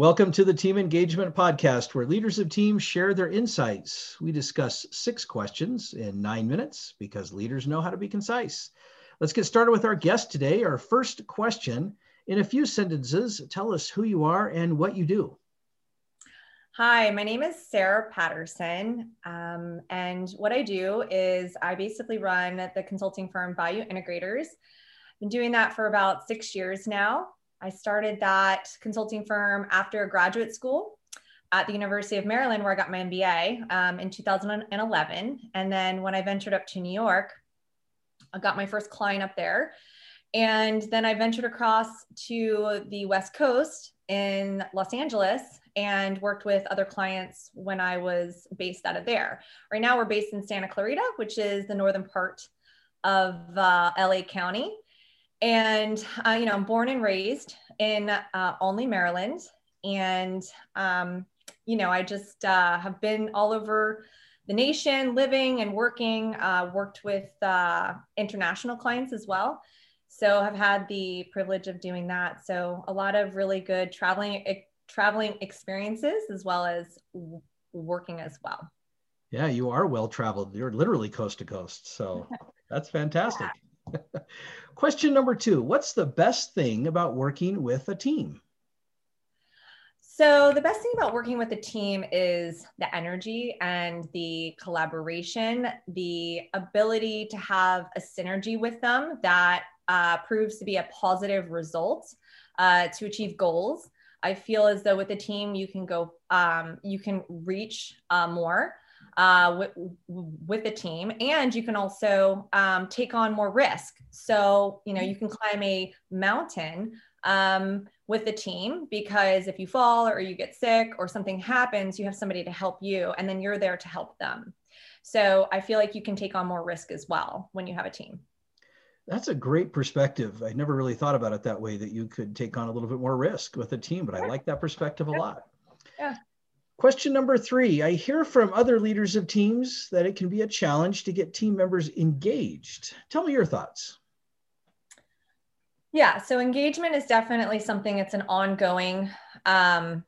Welcome to the Team Engagement Podcast, where leaders of teams share their insights. We discuss six questions in nine minutes because leaders know how to be concise. Let's get started with our guest today. Our first question in a few sentences, tell us who you are and what you do. Hi, my name is Sarah Patterson. Um, and what I do is I basically run the consulting firm Value Integrators. I've been doing that for about six years now. I started that consulting firm after graduate school at the University of Maryland, where I got my MBA um, in 2011. And then when I ventured up to New York, I got my first client up there. And then I ventured across to the West Coast in Los Angeles and worked with other clients when I was based out of there. Right now, we're based in Santa Clarita, which is the northern part of uh, LA County. And, uh, you know, I'm born and raised in uh, Olney, Maryland. And, um, you know, I just uh, have been all over the nation, living and working, uh, worked with uh, international clients as well. So I've had the privilege of doing that. So a lot of really good traveling traveling experiences as well as w- working as well. Yeah, you are well traveled. You're literally coast to coast. So that's fantastic. Yeah. Question number two What's the best thing about working with a team? So, the best thing about working with a team is the energy and the collaboration, the ability to have a synergy with them that uh, proves to be a positive result uh, to achieve goals. I feel as though with a team, you can go, um, you can reach uh, more uh, with, with the team. And you can also um, take on more risk. So you know you can climb a mountain um, with the team because if you fall or you get sick or something happens you have somebody to help you and then you're there to help them. So i feel like you can take on more risk as well when you have a team. That's a great perspective. I never really thought about it that way that you could take on a little bit more risk with a team but i like that perspective a lot. Yeah Question number three I hear from other leaders of teams that it can be a challenge to get team members engaged. Tell me your thoughts. Yeah, so engagement is definitely something, it's an ongoing um,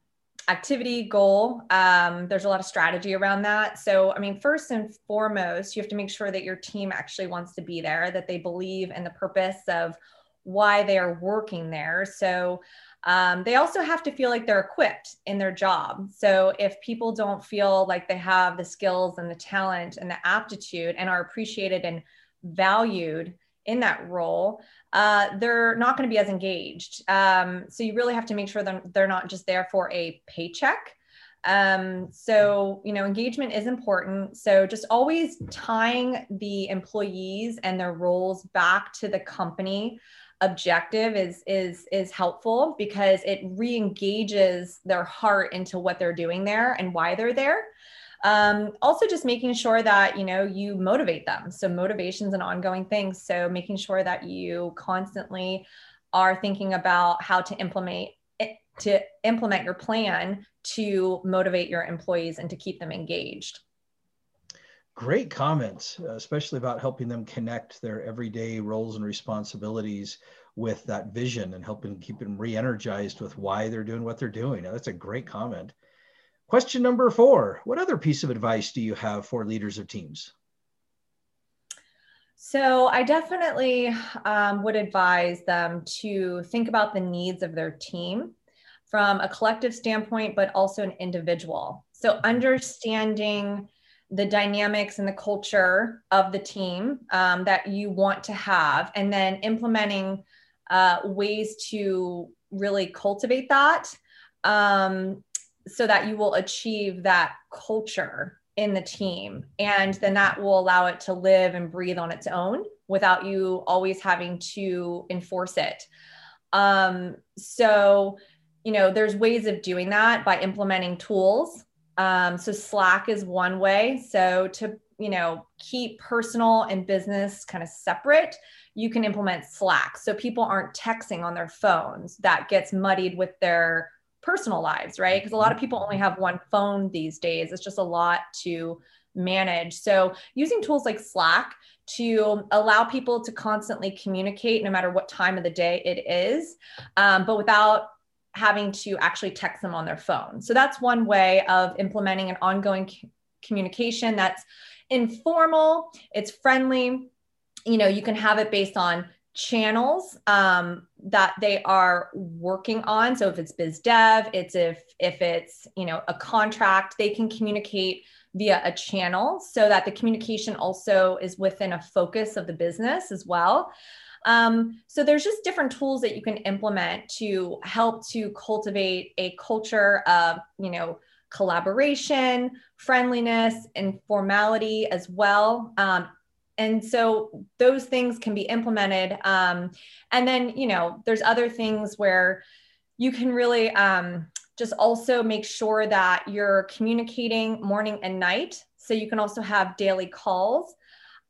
activity goal. Um, there's a lot of strategy around that. So, I mean, first and foremost, you have to make sure that your team actually wants to be there, that they believe in the purpose of why they are working there. So, um, they also have to feel like they're equipped in their job. So if people don't feel like they have the skills and the talent and the aptitude and are appreciated and valued in that role, uh, they're not going to be as engaged. Um, so you really have to make sure that they're not just there for a paycheck. Um, so, you know, engagement is important. So just always tying the employees and their roles back to the company objective is is is helpful because it re-engages their heart into what they're doing there and why they're there. Um, also just making sure that you know you motivate them. So motivations and ongoing things so making sure that you constantly are thinking about how to implement to implement your plan to motivate your employees and to keep them engaged Great comments, especially about helping them connect their everyday roles and responsibilities with that vision and helping keep them re-energized with why they're doing what they're doing. Now, that's a great comment. Question number four, what other piece of advice do you have for leaders of teams? So I definitely um, would advise them to think about the needs of their team from a collective standpoint, but also an individual. So understanding the dynamics and the culture of the team um, that you want to have, and then implementing uh, ways to really cultivate that um, so that you will achieve that culture in the team. And then that will allow it to live and breathe on its own without you always having to enforce it. Um, so, you know, there's ways of doing that by implementing tools um, so Slack is one way. So to you know keep personal and business kind of separate, you can implement Slack. So people aren't texting on their phones. That gets muddied with their personal lives, right? Because a lot of people only have one phone these days. It's just a lot to manage. So using tools like Slack to allow people to constantly communicate no matter what time of the day it is, um, but without having to actually text them on their phone. So that's one way of implementing an ongoing c- communication that's informal, it's friendly. You know, you can have it based on channels um, that they are working on. So if it's biz dev, it's if if it's you know a contract, they can communicate via a channel so that the communication also is within a focus of the business as well. Um, so there's just different tools that you can implement to help to cultivate a culture of, you know, collaboration, friendliness, and formality as well. Um, and so those things can be implemented. Um, and then, you know, there's other things where you can really um, just also make sure that you're communicating morning and night. So you can also have daily calls.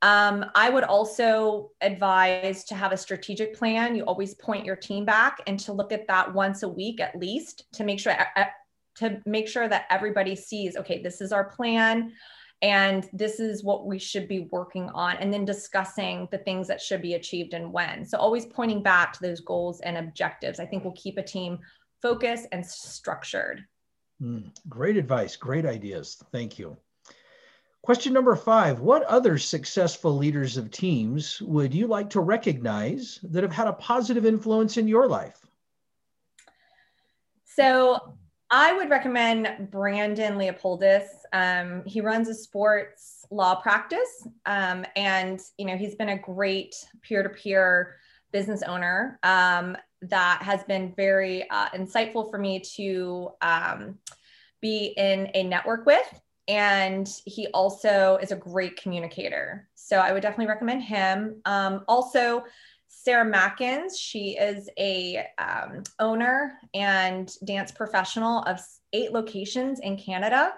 Um, I would also advise to have a strategic plan. You always point your team back and to look at that once a week at least to make sure to make sure that everybody sees okay, this is our plan and this is what we should be working on and then discussing the things that should be achieved and when. So always pointing back to those goals and objectives. I think will keep a team focused and structured. Mm, great advice, great ideas. Thank you. Question number five What other successful leaders of teams would you like to recognize that have had a positive influence in your life? So, I would recommend Brandon Leopoldis. Um, he runs a sports law practice, um, and you know he's been a great peer-to-peer business owner um, that has been very uh, insightful for me to um, be in a network with and he also is a great communicator. So I would definitely recommend him. Um, also, Sarah Mackins, she is a um, owner and dance professional of eight locations in Canada.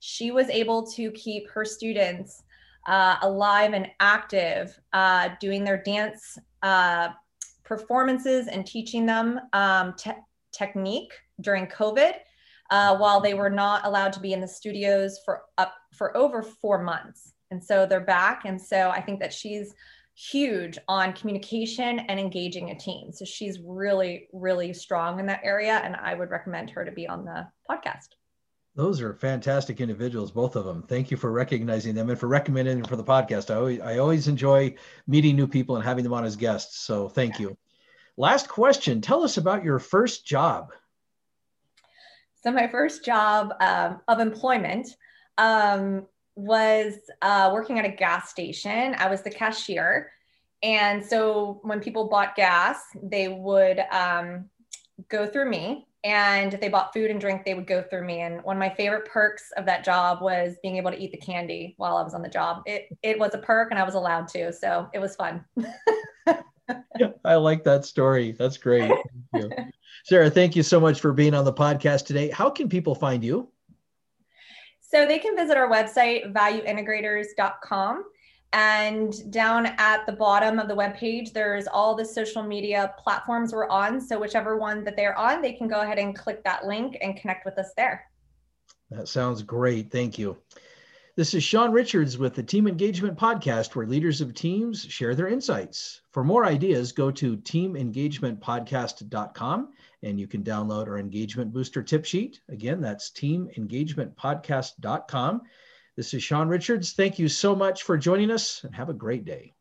She was able to keep her students uh, alive and active, uh, doing their dance uh, performances and teaching them um, te- technique during COVID uh, while they were not allowed to be in the studios for up for over four months. And so they're back. And so I think that she's huge on communication and engaging a team. So she's really, really strong in that area. And I would recommend her to be on the podcast. Those are fantastic individuals, both of them. Thank you for recognizing them and for recommending them for the podcast. I always, I always enjoy meeting new people and having them on as guests. So thank you. Last question. Tell us about your first job. So my first job um, of employment um, was uh, working at a gas station. I was the cashier. And so when people bought gas, they would um, go through me. And if they bought food and drink, they would go through me. And one of my favorite perks of that job was being able to eat the candy while I was on the job. It, it was a perk and I was allowed to. So it was fun. I like that story. That's great. Thank Sarah, thank you so much for being on the podcast today. How can people find you? So they can visit our website, valueintegrators.com. And down at the bottom of the webpage, there's all the social media platforms we're on. So whichever one that they're on, they can go ahead and click that link and connect with us there. That sounds great. Thank you. This is Sean Richards with the Team Engagement Podcast, where leaders of teams share their insights. For more ideas, go to teamengagementpodcast.com and you can download our engagement booster tip sheet. Again, that's teamengagementpodcast.com. This is Sean Richards. Thank you so much for joining us and have a great day.